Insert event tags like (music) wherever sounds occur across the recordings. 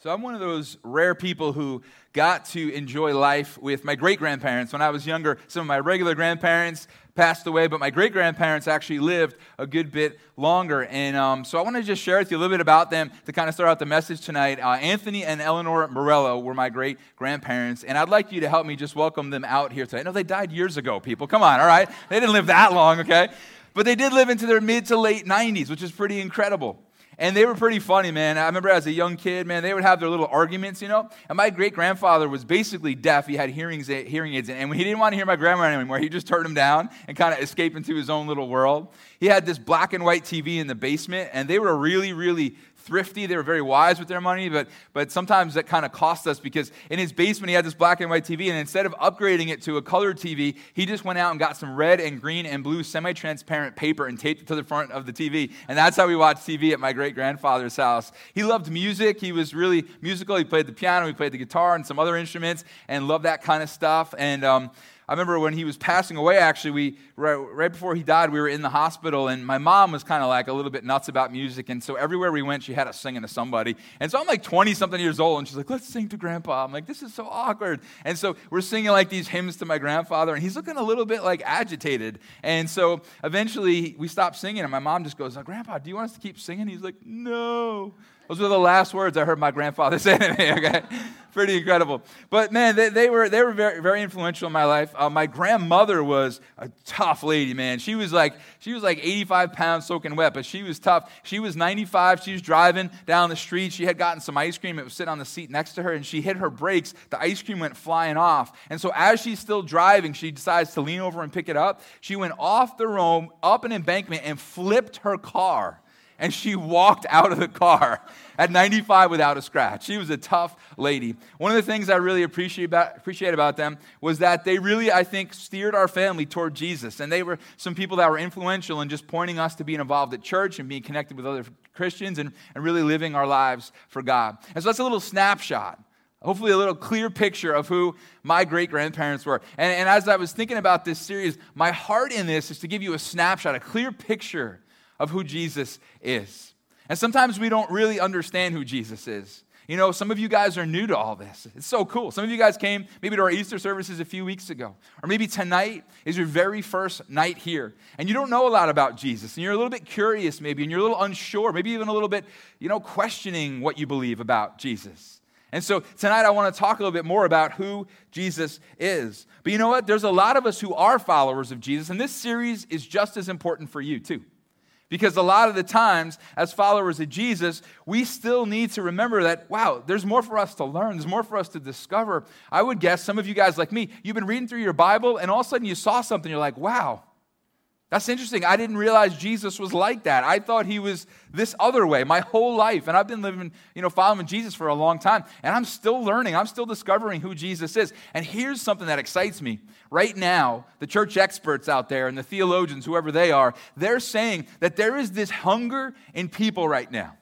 So I'm one of those rare people who got to enjoy life with my great grandparents. When I was younger, some of my regular grandparents passed away, but my great grandparents actually lived a good bit longer. And um, so I want to just share with you a little bit about them to kind of start out the message tonight. Uh, Anthony and Eleanor Morello were my great grandparents, and I'd like you to help me just welcome them out here today. No, they died years ago, people. Come on, all right? They didn't live that long, okay? But they did live into their mid to late 90s, which is pretty incredible. And they were pretty funny, man. I remember as a young kid, man, they would have their little arguments, you know. And my great grandfather was basically deaf. He had hearing aids. And when he didn't want to hear my grandma anymore, he just turned them down and kind of escaped into his own little world. He had this black and white TV in the basement, and they were really, really thrifty. They were very wise with their money, but, but sometimes that kind of cost us because in his basement he had this black and white TV, and instead of upgrading it to a colored TV, he just went out and got some red and green and blue semi transparent paper and taped it to the front of the TV. And that's how we watched TV at my great grandfather's house. He loved music. He was really musical. He played the piano, he played the guitar, and some other instruments, and loved that kind of stuff. And, um, I remember when he was passing away, actually, we, right, right before he died, we were in the hospital, and my mom was kind of like a little bit nuts about music. And so everywhere we went, she had us singing to somebody. And so I'm like 20 something years old, and she's like, let's sing to grandpa. I'm like, this is so awkward. And so we're singing like these hymns to my grandfather, and he's looking a little bit like agitated. And so eventually we stopped singing, and my mom just goes, Grandpa, do you want us to keep singing? He's like, no. Those were the last words I heard my grandfather (laughs) say to me, okay? Pretty incredible. But man, they, they, were, they were very, very influential in my life. Uh, my grandmother was a tough lady, man. She was like, she was like 85 pounds soaking wet, but she was tough. She was 95. She was driving down the street. She had gotten some ice cream. It was sitting on the seat next to her, and she hit her brakes. The ice cream went flying off. And so as she's still driving, she decides to lean over and pick it up. She went off the road, up an embankment, and flipped her car and she walked out of the car at 95 without a scratch. She was a tough lady. One of the things I really appreciate about, appreciate about them was that they really, I think, steered our family toward Jesus. And they were some people that were influential in just pointing us to being involved at church and being connected with other Christians and, and really living our lives for God. And so that's a little snapshot. Hopefully, a little clear picture of who my great grandparents were. And, and as I was thinking about this series, my heart in this is to give you a snapshot, a clear picture of who Jesus is. And sometimes we don't really understand who Jesus is. You know, some of you guys are new to all this. It's so cool. Some of you guys came maybe to our Easter services a few weeks ago, or maybe tonight is your very first night here, and you don't know a lot about Jesus, and you're a little bit curious maybe, and you're a little unsure, maybe even a little bit, you know, questioning what you believe about Jesus. And so tonight I want to talk a little bit more about who Jesus is. But you know what? There's a lot of us who are followers of Jesus, and this series is just as important for you too. Because a lot of the times, as followers of Jesus, we still need to remember that, wow, there's more for us to learn, there's more for us to discover. I would guess some of you guys, like me, you've been reading through your Bible, and all of a sudden you saw something, you're like, wow, that's interesting. I didn't realize Jesus was like that. I thought he was this other way my whole life. And I've been living, you know, following Jesus for a long time. And I'm still learning. I'm still discovering who Jesus is. And here's something that excites me. Right now, the church experts out there and the theologians, whoever they are, they're saying that there is this hunger in people right now.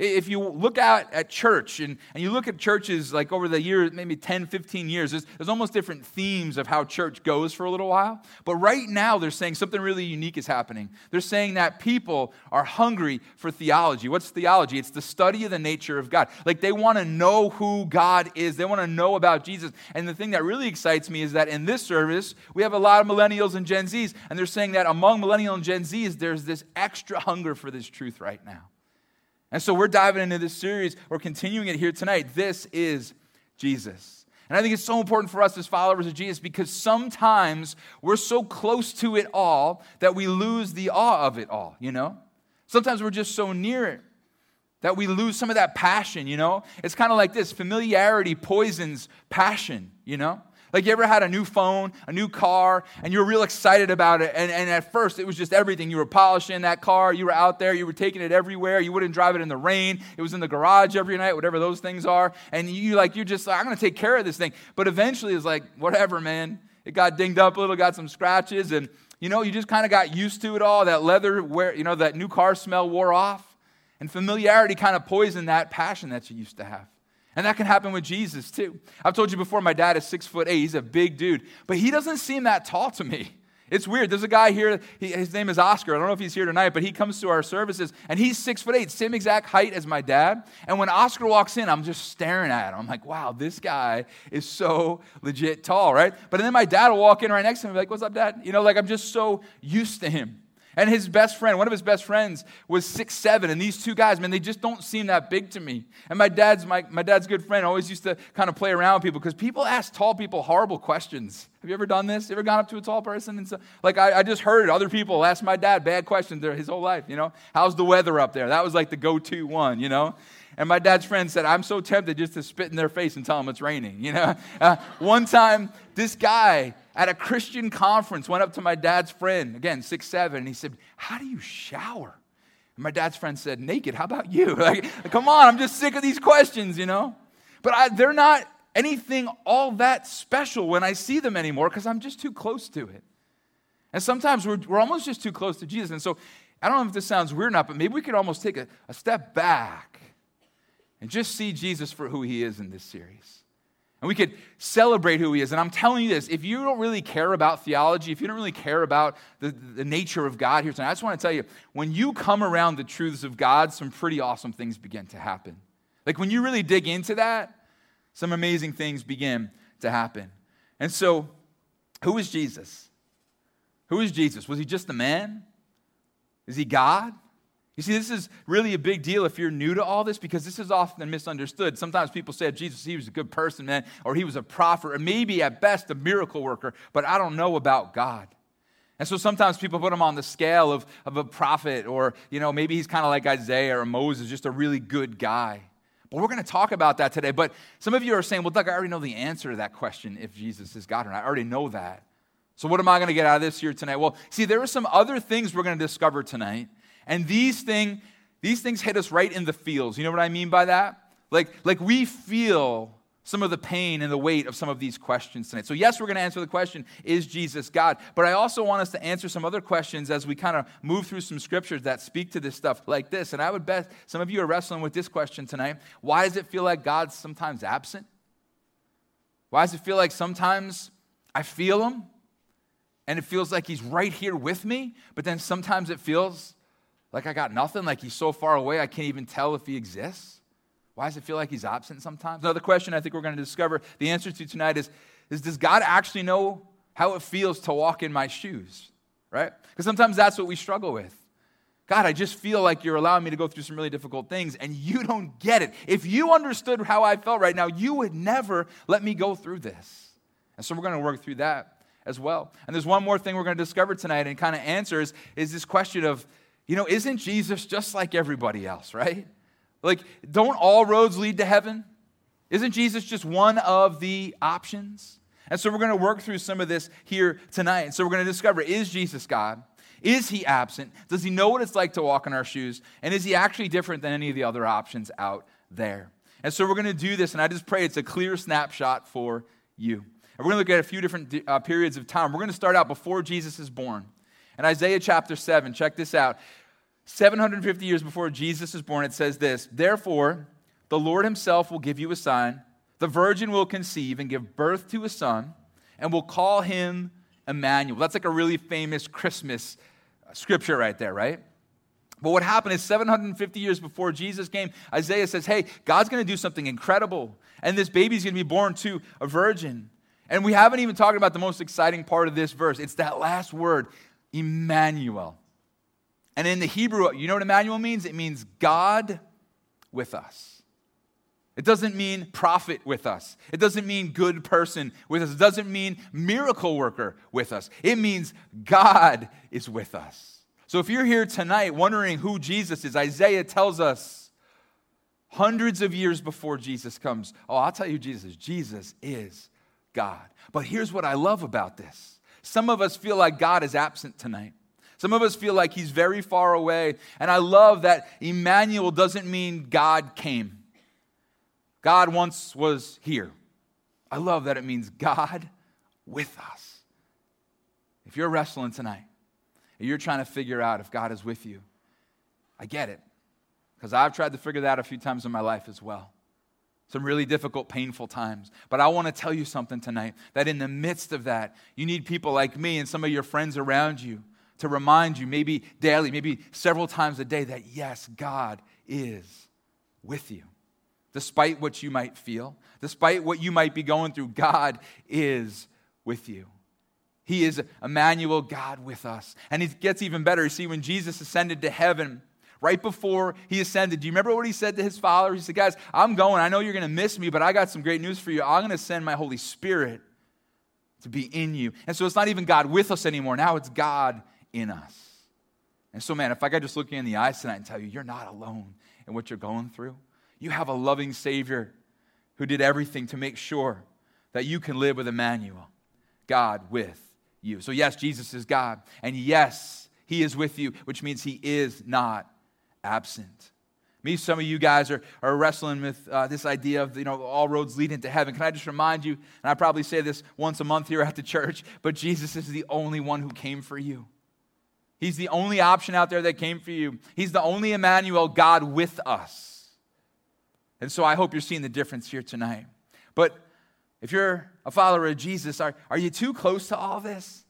If you look out at church and, and you look at churches like over the years, maybe 10, 15 years, there's, there's almost different themes of how church goes for a little while. But right now, they're saying something really unique is happening. They're saying that people are hungry for theology. What's theology? It's the study of the nature of God. Like they want to know who God is, they want to know about Jesus. And the thing that really excites me is that in this service, we have a lot of millennials and Gen Zs, and they're saying that among millennial and Gen Zs, there's this extra hunger for this truth right now. And so we're diving into this series. We're continuing it here tonight. This is Jesus. And I think it's so important for us as followers of Jesus because sometimes we're so close to it all that we lose the awe of it all, you know? Sometimes we're just so near it that we lose some of that passion, you know? It's kind of like this familiarity poisons passion, you know? Like you ever had a new phone, a new car, and you were real excited about it. And, and at first, it was just everything. You were polishing that car, you were out there, you were taking it everywhere. You wouldn't drive it in the rain. It was in the garage every night, whatever those things are. And you like, you're just like, I'm gonna take care of this thing. But eventually it's like, whatever, man. It got dinged up a little, got some scratches, and you know, you just kind of got used to it all. That leather wear, you know, that new car smell wore off. And familiarity kind of poisoned that passion that you used to have. And that can happen with Jesus too. I've told you before, my dad is six foot eight. He's a big dude, but he doesn't seem that tall to me. It's weird. There's a guy here, he, his name is Oscar. I don't know if he's here tonight, but he comes to our services and he's six foot eight, same exact height as my dad. And when Oscar walks in, I'm just staring at him. I'm like, wow, this guy is so legit tall, right? But then my dad will walk in right next to me, like, what's up, dad? You know, like I'm just so used to him. And his best friend, one of his best friends, was six seven. And these two guys, man, they just don't seem that big to me. And my dad's my, my dad's good friend always used to kind of play around with people because people ask tall people horrible questions. Have you ever done this? You ever gone up to a tall person and so like I, I just heard other people ask my dad bad questions his whole life, you know? How's the weather up there? That was like the go-to one, you know? And my dad's friend said, I'm so tempted just to spit in their face and tell them it's raining. (laughs) You know, uh, one time, this guy at a Christian conference went up to my dad's friend, again, six, seven, and he said, How do you shower? And my dad's friend said, Naked, how about you? (laughs) Like, come on, I'm just sick of these questions, you know? But I, they're not anything all that special when I see them anymore because I'm just too close to it. And sometimes we're, we're almost just too close to Jesus. And so I don't know if this sounds weird or not, but maybe we could almost take a, a step back and just see Jesus for who he is in this series. And we could celebrate who he is. And I'm telling you this if you don't really care about theology, if you don't really care about the, the nature of God here tonight, I just want to tell you when you come around the truths of God, some pretty awesome things begin to happen. Like when you really dig into that, some amazing things begin to happen. And so, who is Jesus? Who is Jesus? Was he just a man? Is he God? You see, this is really a big deal if you're new to all this because this is often misunderstood. Sometimes people say Jesus, he was a good person, man, or he was a prophet, or maybe at best a miracle worker, but I don't know about God. And so sometimes people put him on the scale of, of a prophet, or, you know, maybe he's kind of like Isaiah or Moses, just a really good guy. But we're going to talk about that today. But some of you are saying, well, Doug, I already know the answer to that question if Jesus is God or not. I already know that. So what am I going to get out of this here tonight? Well, see, there are some other things we're going to discover tonight and these, thing, these things hit us right in the feels. You know what I mean by that? Like, like we feel some of the pain and the weight of some of these questions tonight. So, yes, we're going to answer the question, is Jesus God? But I also want us to answer some other questions as we kind of move through some scriptures that speak to this stuff like this. And I would bet some of you are wrestling with this question tonight. Why does it feel like God's sometimes absent? Why does it feel like sometimes I feel Him and it feels like He's right here with me, but then sometimes it feels like I got nothing, like he's so far away I can't even tell if he exists? Why does it feel like he's absent sometimes? Another question I think we're going to discover the answer to tonight is, is does God actually know how it feels to walk in my shoes? Right? Because sometimes that's what we struggle with. God, I just feel like you're allowing me to go through some really difficult things, and you don't get it. If you understood how I felt right now, you would never let me go through this. And so we're going to work through that as well. And there's one more thing we're going to discover tonight and kind of answers is this question of you know, isn't Jesus just like everybody else, right? Like, don't all roads lead to heaven? Isn't Jesus just one of the options? And so we're going to work through some of this here tonight. And so we're going to discover is Jesus God? Is he absent? Does he know what it's like to walk in our shoes? And is he actually different than any of the other options out there? And so we're going to do this, and I just pray it's a clear snapshot for you. And we're going to look at a few different uh, periods of time. We're going to start out before Jesus is born. In Isaiah chapter 7, check this out. 750 years before Jesus is born, it says this Therefore, the Lord himself will give you a sign. The virgin will conceive and give birth to a son, and will call him Emmanuel. That's like a really famous Christmas uh, scripture right there, right? But what happened is 750 years before Jesus came, Isaiah says, Hey, God's going to do something incredible, and this baby's going to be born to a virgin. And we haven't even talked about the most exciting part of this verse. It's that last word, Emmanuel. And in the Hebrew, you know what Emmanuel means? It means God with us. It doesn't mean prophet with us. It doesn't mean good person with us. It doesn't mean miracle worker with us. It means God is with us. So if you're here tonight wondering who Jesus is, Isaiah tells us hundreds of years before Jesus comes, oh, I'll tell you Jesus. Jesus is God. But here's what I love about this. Some of us feel like God is absent tonight. Some of us feel like he's very far away. And I love that Emmanuel doesn't mean God came. God once was here. I love that it means God with us. If you're wrestling tonight and you're trying to figure out if God is with you, I get it. Because I've tried to figure that out a few times in my life as well. some really difficult, painful times. But I want to tell you something tonight that in the midst of that, you need people like me and some of your friends around you to remind you, maybe daily, maybe several times a day, that yes, God is with you. Despite what you might feel, despite what you might be going through, God is with you. He is Emmanuel, God with us. And it gets even better. You see, when Jesus ascended to heaven, right before he ascended, do you remember what he said to his father? He said, Guys, I'm going. I know you're going to miss me, but I got some great news for you. I'm going to send my Holy Spirit to be in you. And so it's not even God with us anymore. Now it's God in us. And so, man, if I could just look you in the eyes tonight and tell you, you're not alone in what you're going through. You have a loving Savior who did everything to make sure that you can live with Emmanuel, God with you. So, yes, Jesus is God. And yes, He is with you, which means He is not absent. Me, some of you guys are, are wrestling with uh, this idea of, you know, all roads lead into heaven. Can I just remind you, and I probably say this once a month here at the church, but Jesus is the only one who came for you. He's the only option out there that came for you. He's the only Emmanuel, God with us. And so I hope you're seeing the difference here tonight. But if you're a follower of Jesus, are, are you too close to all this?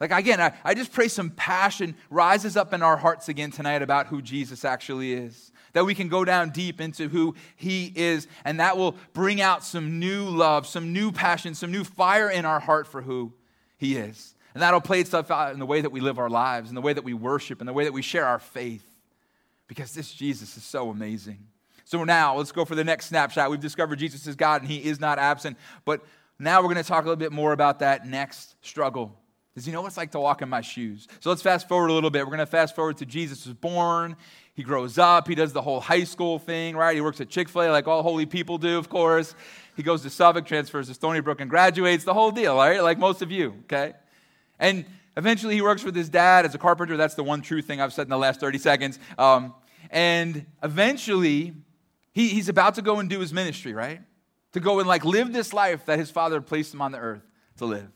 Like, again, I, I just pray some passion rises up in our hearts again tonight about who Jesus actually is. That we can go down deep into who he is, and that will bring out some new love, some new passion, some new fire in our heart for who he is. And that'll play itself out in the way that we live our lives, in the way that we worship, in the way that we share our faith. Because this Jesus is so amazing. So now let's go for the next snapshot. We've discovered Jesus is God and he is not absent. But now we're going to talk a little bit more about that next struggle. Does he know what it's like to walk in my shoes? So let's fast forward a little bit. We're going to fast forward to Jesus is born. He grows up. He does the whole high school thing, right? He works at Chick fil A like all holy people do, of course. He goes to Suffolk, transfers to Stony Brook, and graduates, the whole deal, right? Like most of you, okay? And eventually he works with his dad as a carpenter. That's the one true thing I've said in the last 30 seconds. Um, and eventually he, he's about to go and do his ministry, right? To go and like live this life that his father placed him on the earth to live.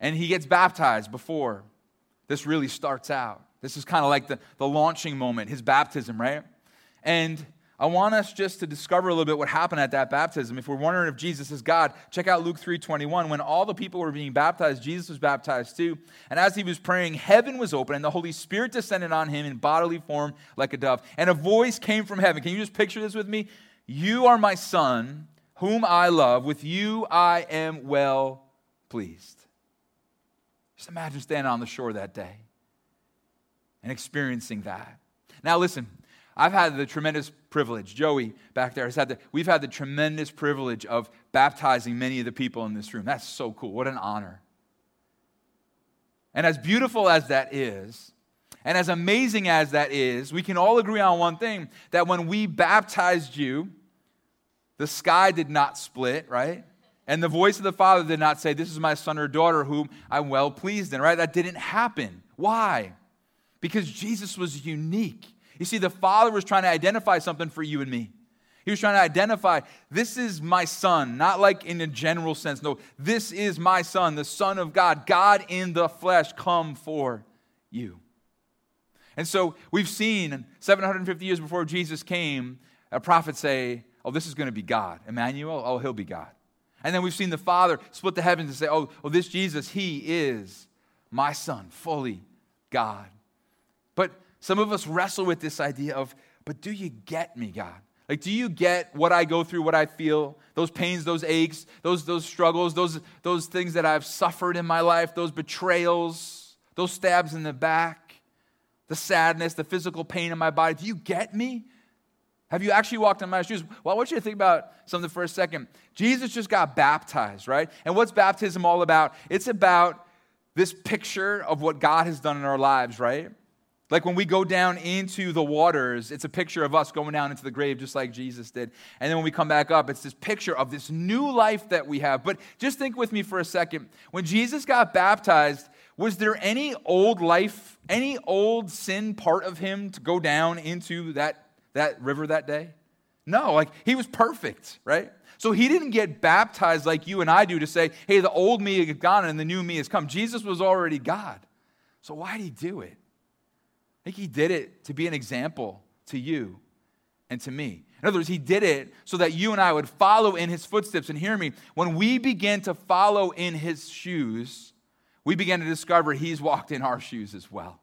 And he gets baptized before this really starts out. This is kind of like the, the launching moment, his baptism, right? And I want us just to discover a little bit what happened at that baptism. If we're wondering if Jesus is God, check out Luke 3:21. When all the people were being baptized, Jesus was baptized too. And as he was praying, heaven was open and the Holy Spirit descended on him in bodily form like a dove. And a voice came from heaven. Can you just picture this with me? You are my son, whom I love. With you I am well pleased. Just imagine standing on the shore that day and experiencing that. Now listen, I've had the tremendous privilege, Joey back there has had the, we've had the tremendous privilege of baptizing many of the people in this room. That's so cool. What an honor. And as beautiful as that is, and as amazing as that is, we can all agree on one thing that when we baptized you, the sky did not split, right? And the voice of the Father did not say, This is my son or daughter whom I'm well pleased in, right? That didn't happen. Why? Because Jesus was unique. You see, the Father was trying to identify something for you and me. He was trying to identify, this is my son, not like in a general sense. No, this is my son, the Son of God, God in the flesh, come for you. And so we've seen 750 years before Jesus came, a prophet say, Oh, this is going to be God. Emmanuel, oh, he'll be God. And then we've seen the Father split the heavens and say, Oh, oh this Jesus, he is my son, fully God. But some of us wrestle with this idea of, but do you get me, God? Like, do you get what I go through, what I feel, those pains, those aches, those, those struggles, those, those things that I've suffered in my life, those betrayals, those stabs in the back, the sadness, the physical pain in my body? Do you get me? Have you actually walked in my shoes? Well, I want you to think about something for a second. Jesus just got baptized, right? And what's baptism all about? It's about this picture of what God has done in our lives, right? Like when we go down into the waters, it's a picture of us going down into the grave just like Jesus did. And then when we come back up, it's this picture of this new life that we have. But just think with me for a second. When Jesus got baptized, was there any old life, any old sin part of him to go down into that, that river that day? No, like he was perfect, right? So he didn't get baptized like you and I do to say, hey, the old me is gone and the new me has come. Jesus was already God. So why did he do it? I think he did it to be an example to you and to me. In other words, he did it so that you and I would follow in his footsteps. And hear me, when we begin to follow in his shoes, we begin to discover he's walked in our shoes as well.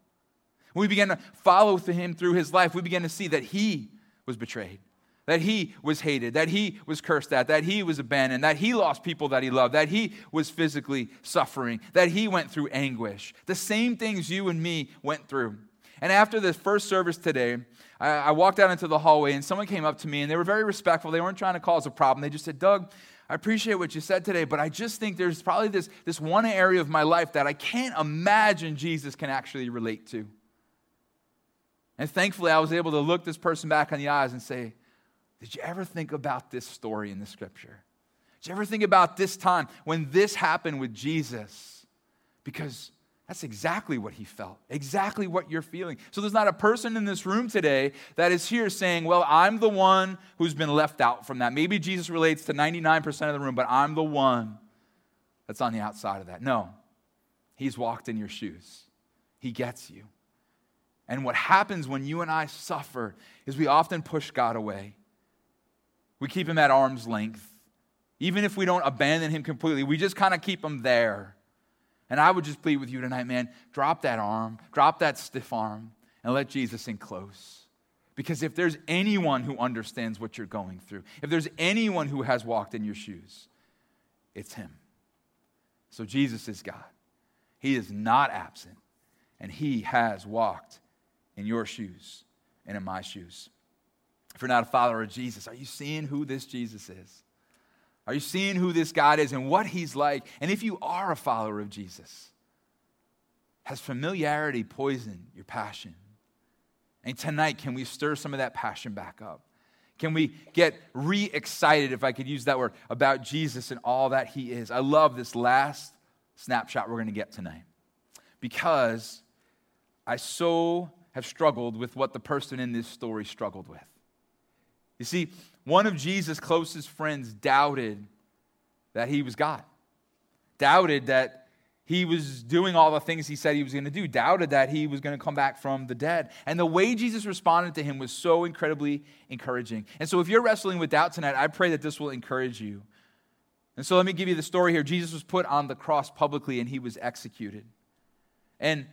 When we begin to follow him through his life, we begin to see that he was betrayed, that he was hated, that he was cursed at, that he was abandoned, that he lost people that he loved, that he was physically suffering, that he went through anguish. The same things you and me went through. And after the first service today, I, I walked out into the hallway and someone came up to me and they were very respectful. They weren't trying to cause a problem. They just said, Doug, I appreciate what you said today, but I just think there's probably this, this one area of my life that I can't imagine Jesus can actually relate to. And thankfully, I was able to look this person back in the eyes and say, Did you ever think about this story in the scripture? Did you ever think about this time when this happened with Jesus? Because that's exactly what he felt, exactly what you're feeling. So there's not a person in this room today that is here saying, Well, I'm the one who's been left out from that. Maybe Jesus relates to 99% of the room, but I'm the one that's on the outside of that. No, he's walked in your shoes, he gets you. And what happens when you and I suffer is we often push God away, we keep him at arm's length. Even if we don't abandon him completely, we just kind of keep him there. And I would just plead with you tonight, man, drop that arm, drop that stiff arm, and let Jesus in close. Because if there's anyone who understands what you're going through, if there's anyone who has walked in your shoes, it's him. So Jesus is God. He is not absent, and he has walked in your shoes and in my shoes. If you're not a follower of Jesus, are you seeing who this Jesus is? Are you seeing who this God is and what he's like? And if you are a follower of Jesus, has familiarity poisoned your passion? And tonight, can we stir some of that passion back up? Can we get re excited, if I could use that word, about Jesus and all that he is? I love this last snapshot we're going to get tonight because I so have struggled with what the person in this story struggled with. You see, one of Jesus' closest friends doubted that he was God, doubted that he was doing all the things he said he was going to do, doubted that he was going to come back from the dead. And the way Jesus responded to him was so incredibly encouraging. And so, if you're wrestling with doubt tonight, I pray that this will encourage you. And so, let me give you the story here. Jesus was put on the cross publicly and he was executed. And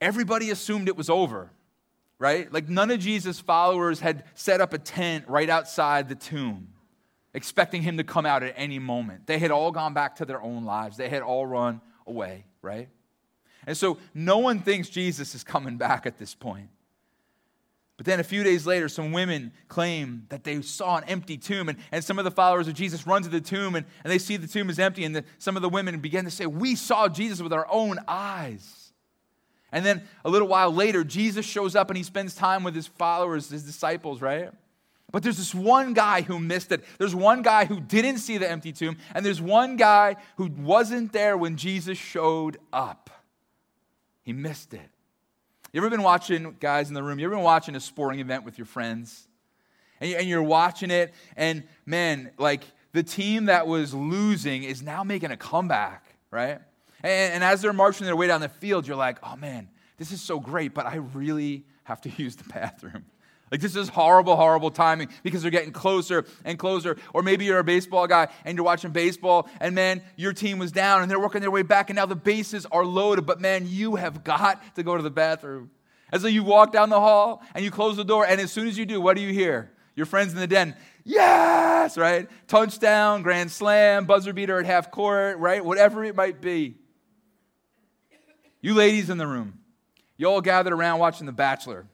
everybody assumed it was over right? Like none of Jesus' followers had set up a tent right outside the tomb, expecting him to come out at any moment. They had all gone back to their own lives, they had all run away, right? And so no one thinks Jesus is coming back at this point. But then a few days later, some women claim that they saw an empty tomb, and, and some of the followers of Jesus run to the tomb and, and they see the tomb is empty, and the, some of the women begin to say, We saw Jesus with our own eyes. And then a little while later, Jesus shows up and he spends time with his followers, his disciples, right? But there's this one guy who missed it. There's one guy who didn't see the empty tomb, and there's one guy who wasn't there when Jesus showed up. He missed it. You ever been watching, guys in the room, you ever been watching a sporting event with your friends? And you're watching it, and man, like the team that was losing is now making a comeback, right? And, and as they're marching their way down the field, you're like, oh man, this is so great, but I really have to (laughs) use the bathroom. Like, this is horrible, horrible timing because they're getting closer and closer. Or maybe you're a baseball guy and you're watching baseball, and man, your team was down and they're working their way back, and now the bases are loaded, but man, you have got to go to the bathroom. As so you walk down the hall and you close the door, and as soon as you do, what do you hear? Your friends in the den, yes, right? Touchdown, grand slam, buzzer beater at half court, right? Whatever it might be. You ladies in the room, you all gathered around watching The Bachelor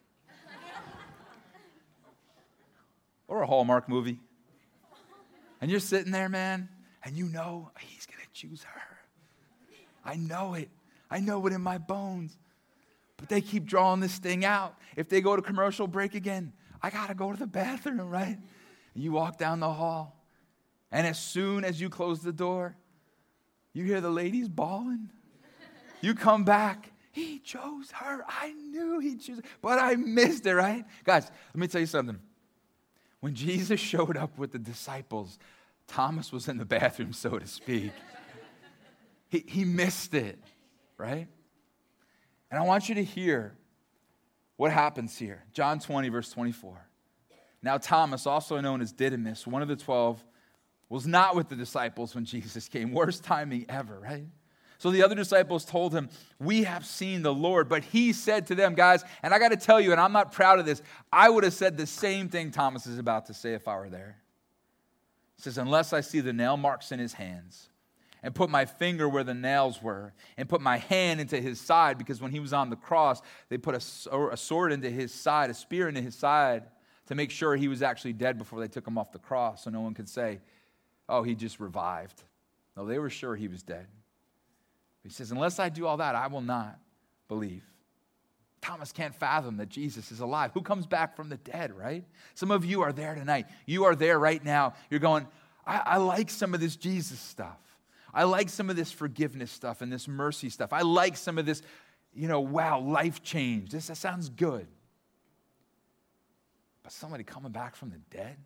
or a Hallmark movie. And you're sitting there, man, and you know he's going to choose her. I know it. I know it in my bones. But they keep drawing this thing out. If they go to commercial break again, I got to go to the bathroom, right? And you walk down the hall, and as soon as you close the door, you hear the ladies bawling. You come back. He chose her. I knew he'd choose her, but I missed it, right? Guys, let me tell you something. When Jesus showed up with the disciples, Thomas was in the bathroom, so to speak. he, he missed it, right? And I want you to hear what happens here. John 20, verse 24. Now, Thomas, also known as Didymus, one of the twelve, was not with the disciples when Jesus came. Worst timing ever, right? So the other disciples told him, We have seen the Lord. But he said to them, Guys, and I got to tell you, and I'm not proud of this, I would have said the same thing Thomas is about to say if I were there. He says, Unless I see the nail marks in his hands, and put my finger where the nails were, and put my hand into his side, because when he was on the cross, they put a, a sword into his side, a spear into his side, to make sure he was actually dead before they took him off the cross, so no one could say, Oh, he just revived. No, they were sure he was dead. He says, Unless I do all that, I will not believe. Thomas can't fathom that Jesus is alive. Who comes back from the dead, right? Some of you are there tonight. You are there right now. You're going, I, I like some of this Jesus stuff. I like some of this forgiveness stuff and this mercy stuff. I like some of this, you know, wow, life change. This that sounds good. But somebody coming back from the dead?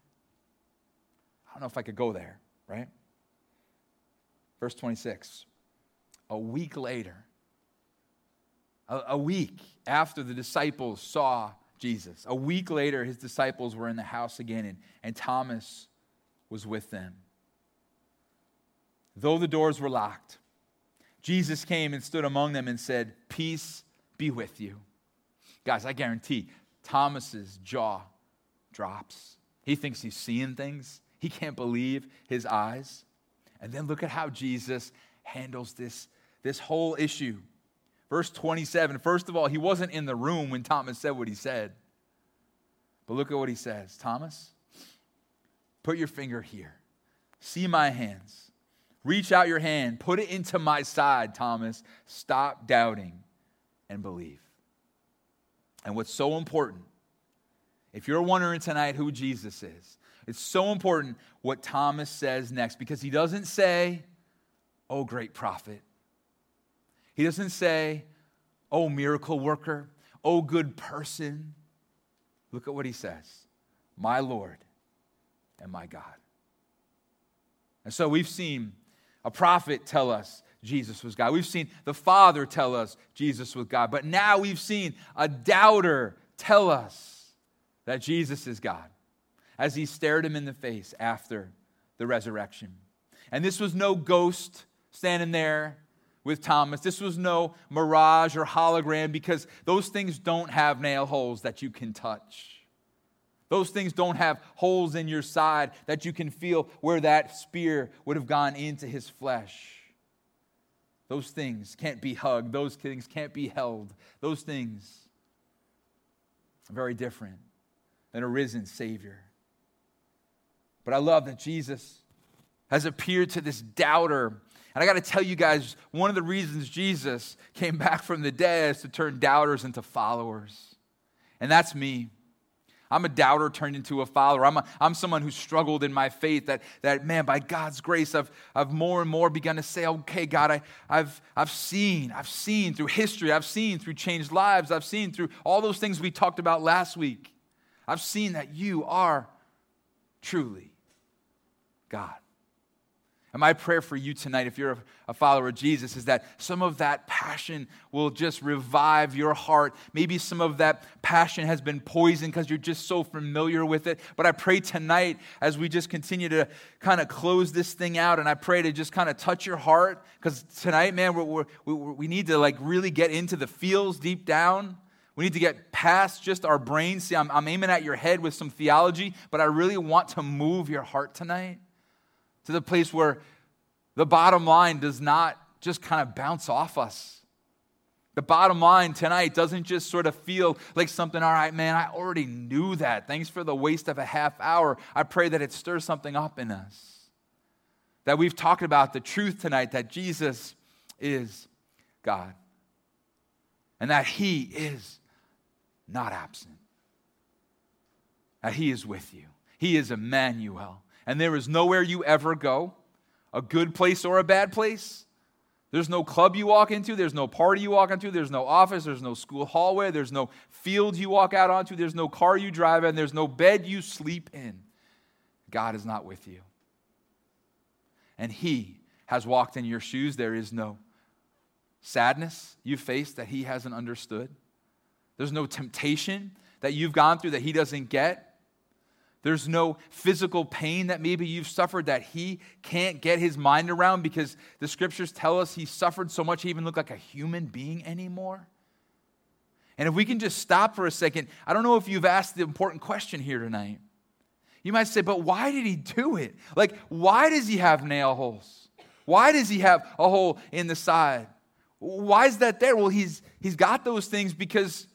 I don't know if I could go there, right? Verse 26 a week later, a, a week after the disciples saw Jesus, a week later, his disciples were in the house again, and, and Thomas was with them. Though the doors were locked, Jesus came and stood among them and said, Peace be with you. Guys, I guarantee Thomas's jaw drops. He thinks he's seeing things. He can't believe his eyes. And then look at how Jesus handles this this whole issue. Verse 27, first of all, he wasn't in the room when Thomas said what he said. But look at what he says Thomas, put your finger here. See my hands. Reach out your hand. Put it into my side, Thomas. Stop doubting and believe. And what's so important, if you're wondering tonight who Jesus is, it's so important what Thomas says next because he doesn't say, Oh, great prophet. He doesn't say, Oh, miracle worker, oh, good person. Look at what he says My Lord and my God. And so we've seen a prophet tell us Jesus was God. We've seen the Father tell us Jesus was God. But now we've seen a doubter tell us that Jesus is God as he stared him in the face after the resurrection. And this was no ghost standing there with Thomas. This was no mirage or hologram because those things don't have nail holes that you can touch. Those things don't have holes in your side that you can feel where that spear would have gone into his flesh. Those things can't be hugged. Those things can't be held. Those things are very different than a risen Savior. But I love that Jesus has appeared to this doubter and I got to tell you guys, one of the reasons Jesus came back from the dead is to turn doubters into followers. And that's me. I'm a doubter turned into a follower. I'm, a, I'm someone who struggled in my faith that, that, man, by God's grace, I've, I've more and more begun to say, okay, God, I, I've, I've seen, I've seen through history, I've seen through changed lives, I've seen through all those things we talked about last week. I've seen that you are truly God. And my prayer for you tonight, if you're a follower of Jesus, is that some of that passion will just revive your heart. Maybe some of that passion has been poisoned because you're just so familiar with it. But I pray tonight, as we just continue to kind of close this thing out, and I pray to just kind of touch your heart, because tonight, man, we're, we're, we need to like really get into the feels deep down. We need to get past just our brains. See, I'm, I'm aiming at your head with some theology, but I really want to move your heart tonight to the place where the bottom line does not just kind of bounce off us. The bottom line tonight doesn't just sort of feel like something, all right, man, I already knew that. Thanks for the waste of a half hour. I pray that it stirs something up in us. That we've talked about the truth tonight that Jesus is God and that He is not absent, that He is with you. He is Emmanuel and there is nowhere you ever go, a good place or a bad place. There's no club you walk into, there's no party you walk into, there's no office, there's no school hallway, there's no field you walk out onto, there's no car you drive in, there's no bed you sleep in. God is not with you. And He has walked in your shoes. There is no sadness you face that He hasn't understood. There's no temptation that you've gone through that He doesn't get. There's no physical pain that maybe you've suffered that he can't get his mind around because the scriptures tell us he suffered so much he even looked like a human being anymore. And if we can just stop for a second, I don't know if you've asked the important question here tonight. You might say, but why did he do it? Like, why does he have nail holes? Why does he have a hole in the side? Why is that there? Well, he's, he's got those things because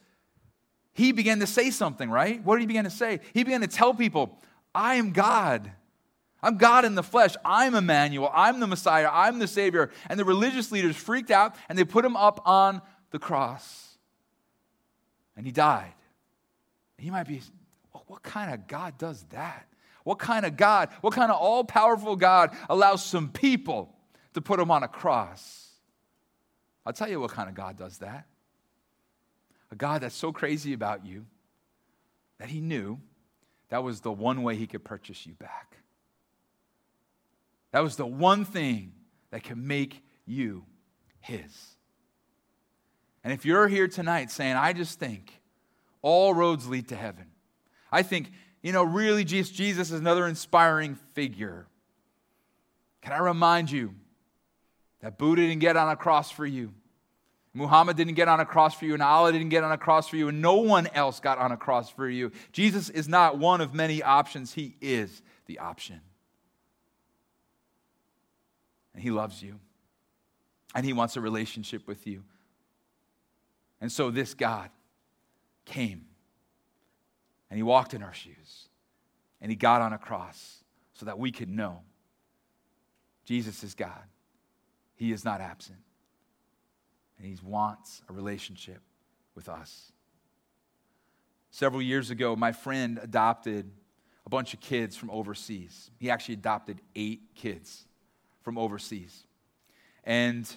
he began to say something, right? What did he begin to say? He began to tell people, I am God. I'm God in the flesh. I'm Emmanuel. I'm the Messiah. I'm the Savior. And the religious leaders freaked out and they put him up on the cross. And he died. And you might be, what kind of God does that? What kind of God, what kind of all powerful God allows some people to put him on a cross? I'll tell you what kind of God does that. A God that's so crazy about you that he knew that was the one way he could purchase you back. That was the one thing that could make you his. And if you're here tonight saying, I just think all roads lead to heaven, I think, you know, really Jesus is another inspiring figure. Can I remind you that Buddha didn't get on a cross for you? Muhammad didn't get on a cross for you, and Allah didn't get on a cross for you, and no one else got on a cross for you. Jesus is not one of many options, He is the option. And He loves you, and He wants a relationship with you. And so this God came, and He walked in our shoes, and He got on a cross so that we could know Jesus is God. He is not absent and He wants a relationship with us. Several years ago, my friend adopted a bunch of kids from overseas. He actually adopted eight kids from overseas. And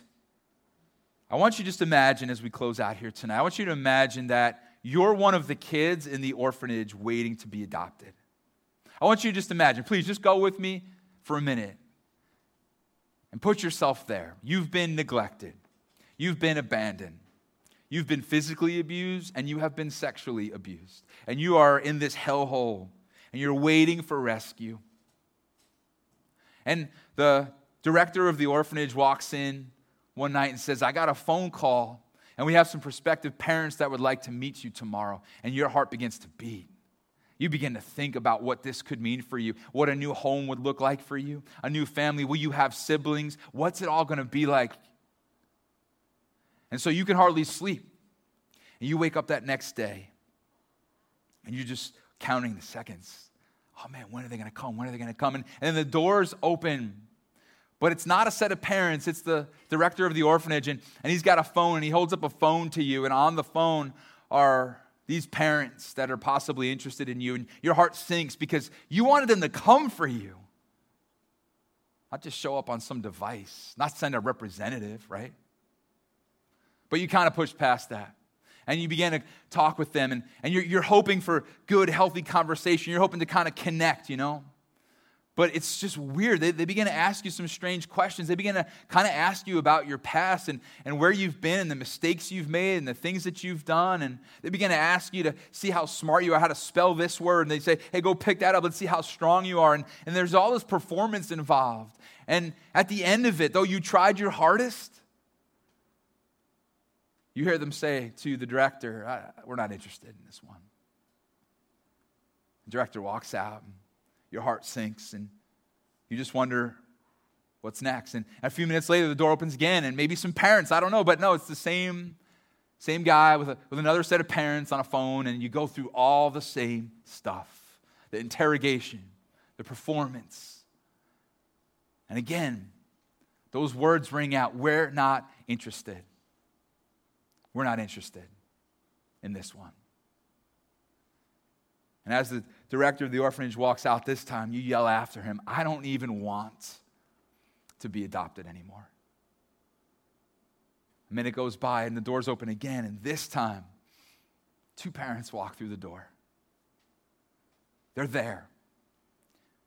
I want you to just imagine as we close out here tonight, I want you to imagine that you're one of the kids in the orphanage waiting to be adopted. I want you to just imagine, please just go with me for a minute and put yourself there. You've been neglected. You've been abandoned. You've been physically abused and you have been sexually abused. And you are in this hellhole and you're waiting for rescue. And the director of the orphanage walks in one night and says, I got a phone call and we have some prospective parents that would like to meet you tomorrow. And your heart begins to beat. You begin to think about what this could mean for you, what a new home would look like for you, a new family. Will you have siblings? What's it all going to be like? And so you can hardly sleep. And you wake up that next day and you're just counting the seconds. Oh man, when are they going to come? When are they going to come? And, and the doors open. But it's not a set of parents, it's the director of the orphanage. And, and he's got a phone and he holds up a phone to you. And on the phone are these parents that are possibly interested in you. And your heart sinks because you wanted them to come for you. Not just show up on some device, not send a representative, right? But you kind of push past that. And you begin to talk with them, and, and you're, you're hoping for good, healthy conversation. You're hoping to kind of connect, you know? But it's just weird. They, they begin to ask you some strange questions. They begin to kind of ask you about your past and, and where you've been and the mistakes you've made and the things that you've done. And they begin to ask you to see how smart you are, how to spell this word. And they say, hey, go pick that up. Let's see how strong you are. And, and there's all this performance involved. And at the end of it, though you tried your hardest, you hear them say to the director, We're not interested in this one. The director walks out, and your heart sinks, and you just wonder what's next. And a few minutes later, the door opens again, and maybe some parents, I don't know, but no, it's the same, same guy with, a, with another set of parents on a phone, and you go through all the same stuff the interrogation, the performance. And again, those words ring out We're not interested. We're not interested in this one. And as the director of the orphanage walks out this time, you yell after him, I don't even want to be adopted anymore. A minute goes by and the doors open again, and this time, two parents walk through the door. They're there.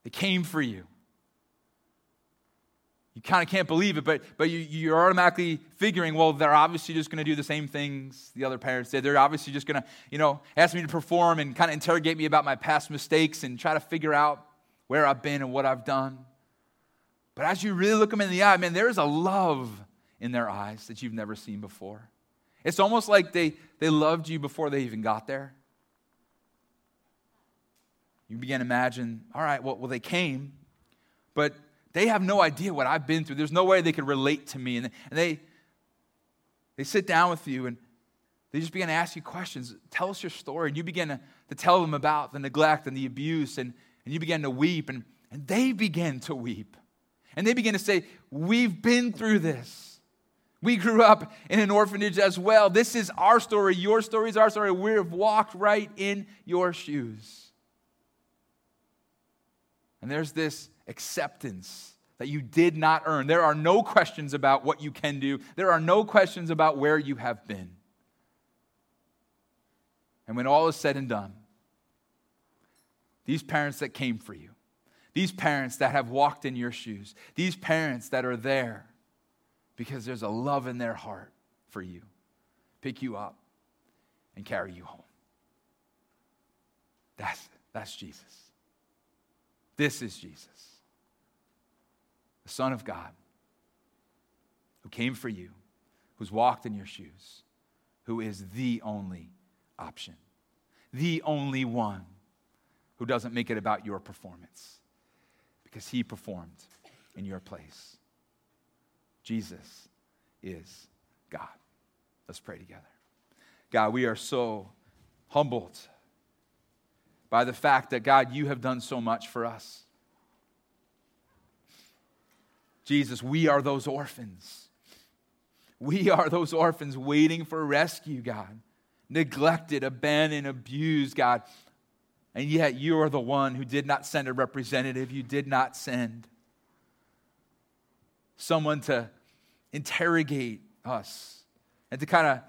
They came for you. You kind of can't believe it, but, but you, you're automatically figuring, well, they're obviously just going to do the same things the other parents did. They're obviously just going to, you know, ask me to perform and kind of interrogate me about my past mistakes and try to figure out where I've been and what I've done. But as you really look them in the eye, man, there is a love in their eyes that you've never seen before. It's almost like they, they loved you before they even got there. You begin to imagine, all right, well, well they came, but they have no idea what I've been through. There's no way they could relate to me. And, they, they sit down with you and they just begin to ask you questions. Tell us your story. And you begin to, to tell them about the neglect and the abuse. And, and you begin to weep. And, and they begin to weep. And they begin to say, We've been through this. We grew up in an orphanage as well. This is our story. Your story is our story. We've walked right in your shoes. And there's this acceptance that you did not earn. There are no questions about what you can do, there are no questions about where you have been. And when all is said and done, these parents that came for you, these parents that have walked in your shoes, these parents that are there because there's a love in their heart for you, pick you up and carry you home. That's, that's Jesus. This is Jesus the Son of God, who came for you, who's walked in your shoes, who is the only option, the only one who doesn't make it about your performance because he performed in your place. Jesus is God. Let's pray together. God, we are so humbled by the fact that, God, you have done so much for us. Jesus, we are those orphans. We are those orphans waiting for rescue, God. Neglected, abandoned, abused, God. And yet you are the one who did not send a representative. You did not send someone to interrogate us and to kind of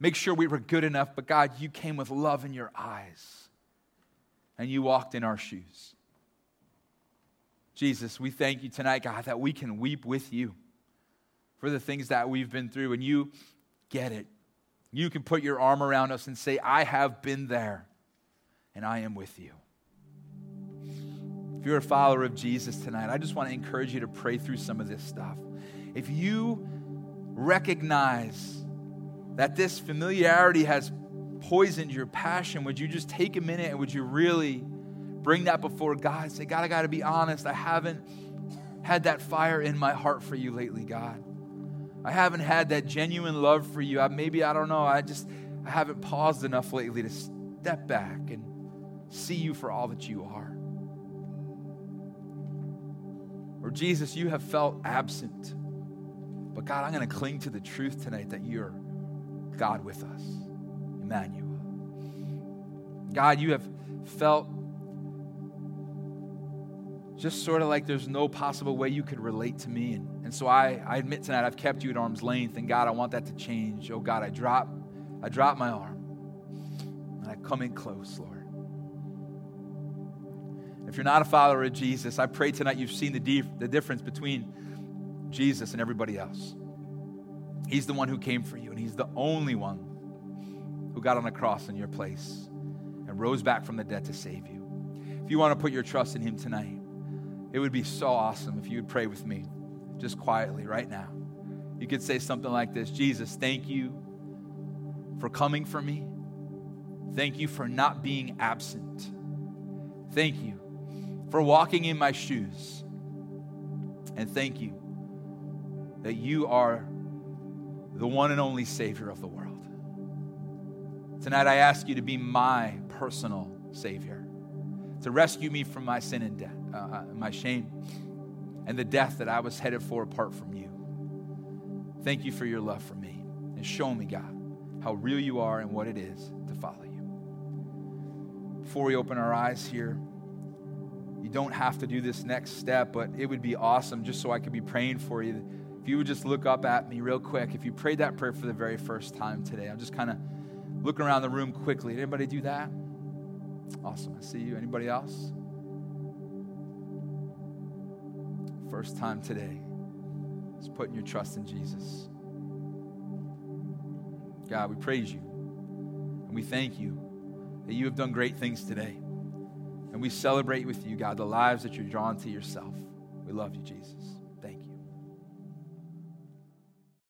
make sure we were good enough. But God, you came with love in your eyes and you walked in our shoes. Jesus, we thank you tonight, God, that we can weep with you for the things that we've been through, and you get it. You can put your arm around us and say, I have been there, and I am with you. If you're a follower of Jesus tonight, I just want to encourage you to pray through some of this stuff. If you recognize that this familiarity has poisoned your passion, would you just take a minute and would you really bring that before God. Say, God, I got to be honest. I haven't had that fire in my heart for you lately, God. I haven't had that genuine love for you. I, maybe, I don't know, I just I haven't paused enough lately to step back and see you for all that you are. Or, Jesus, you have felt absent. But, God, I'm going to cling to the truth tonight that you're God with us, Emmanuel. God, you have felt just sort of like there's no possible way you could relate to me. And, and so I, I admit tonight I've kept you at arm's length, and God, I want that to change. Oh God, I drop, I drop my arm. And I come in close, Lord. If you're not a follower of Jesus, I pray tonight you've seen the, the difference between Jesus and everybody else. He's the one who came for you, and He's the only one who got on a cross in your place and rose back from the dead to save you. If you want to put your trust in Him tonight, it would be so awesome if you would pray with me just quietly right now. You could say something like this Jesus, thank you for coming for me. Thank you for not being absent. Thank you for walking in my shoes. And thank you that you are the one and only Savior of the world. Tonight, I ask you to be my personal Savior, to rescue me from my sin and death uh, uh, my shame and the death that I was headed for apart from you. Thank you for your love for me. And show me, God, how real you are and what it is to follow you. Before we open our eyes here, you don't have to do this next step, but it would be awesome just so I could be praying for you. If you would just look up at me real quick, if you prayed that prayer for the very first time today, I'm just kind of looking around the room quickly. Did anybody do that? Awesome. I see you. Anybody else? first time today. is putting your trust in Jesus. God, we praise you and we thank you that you have done great things today. And we celebrate with you, God, the lives that you're drawn to yourself. We love you, Jesus.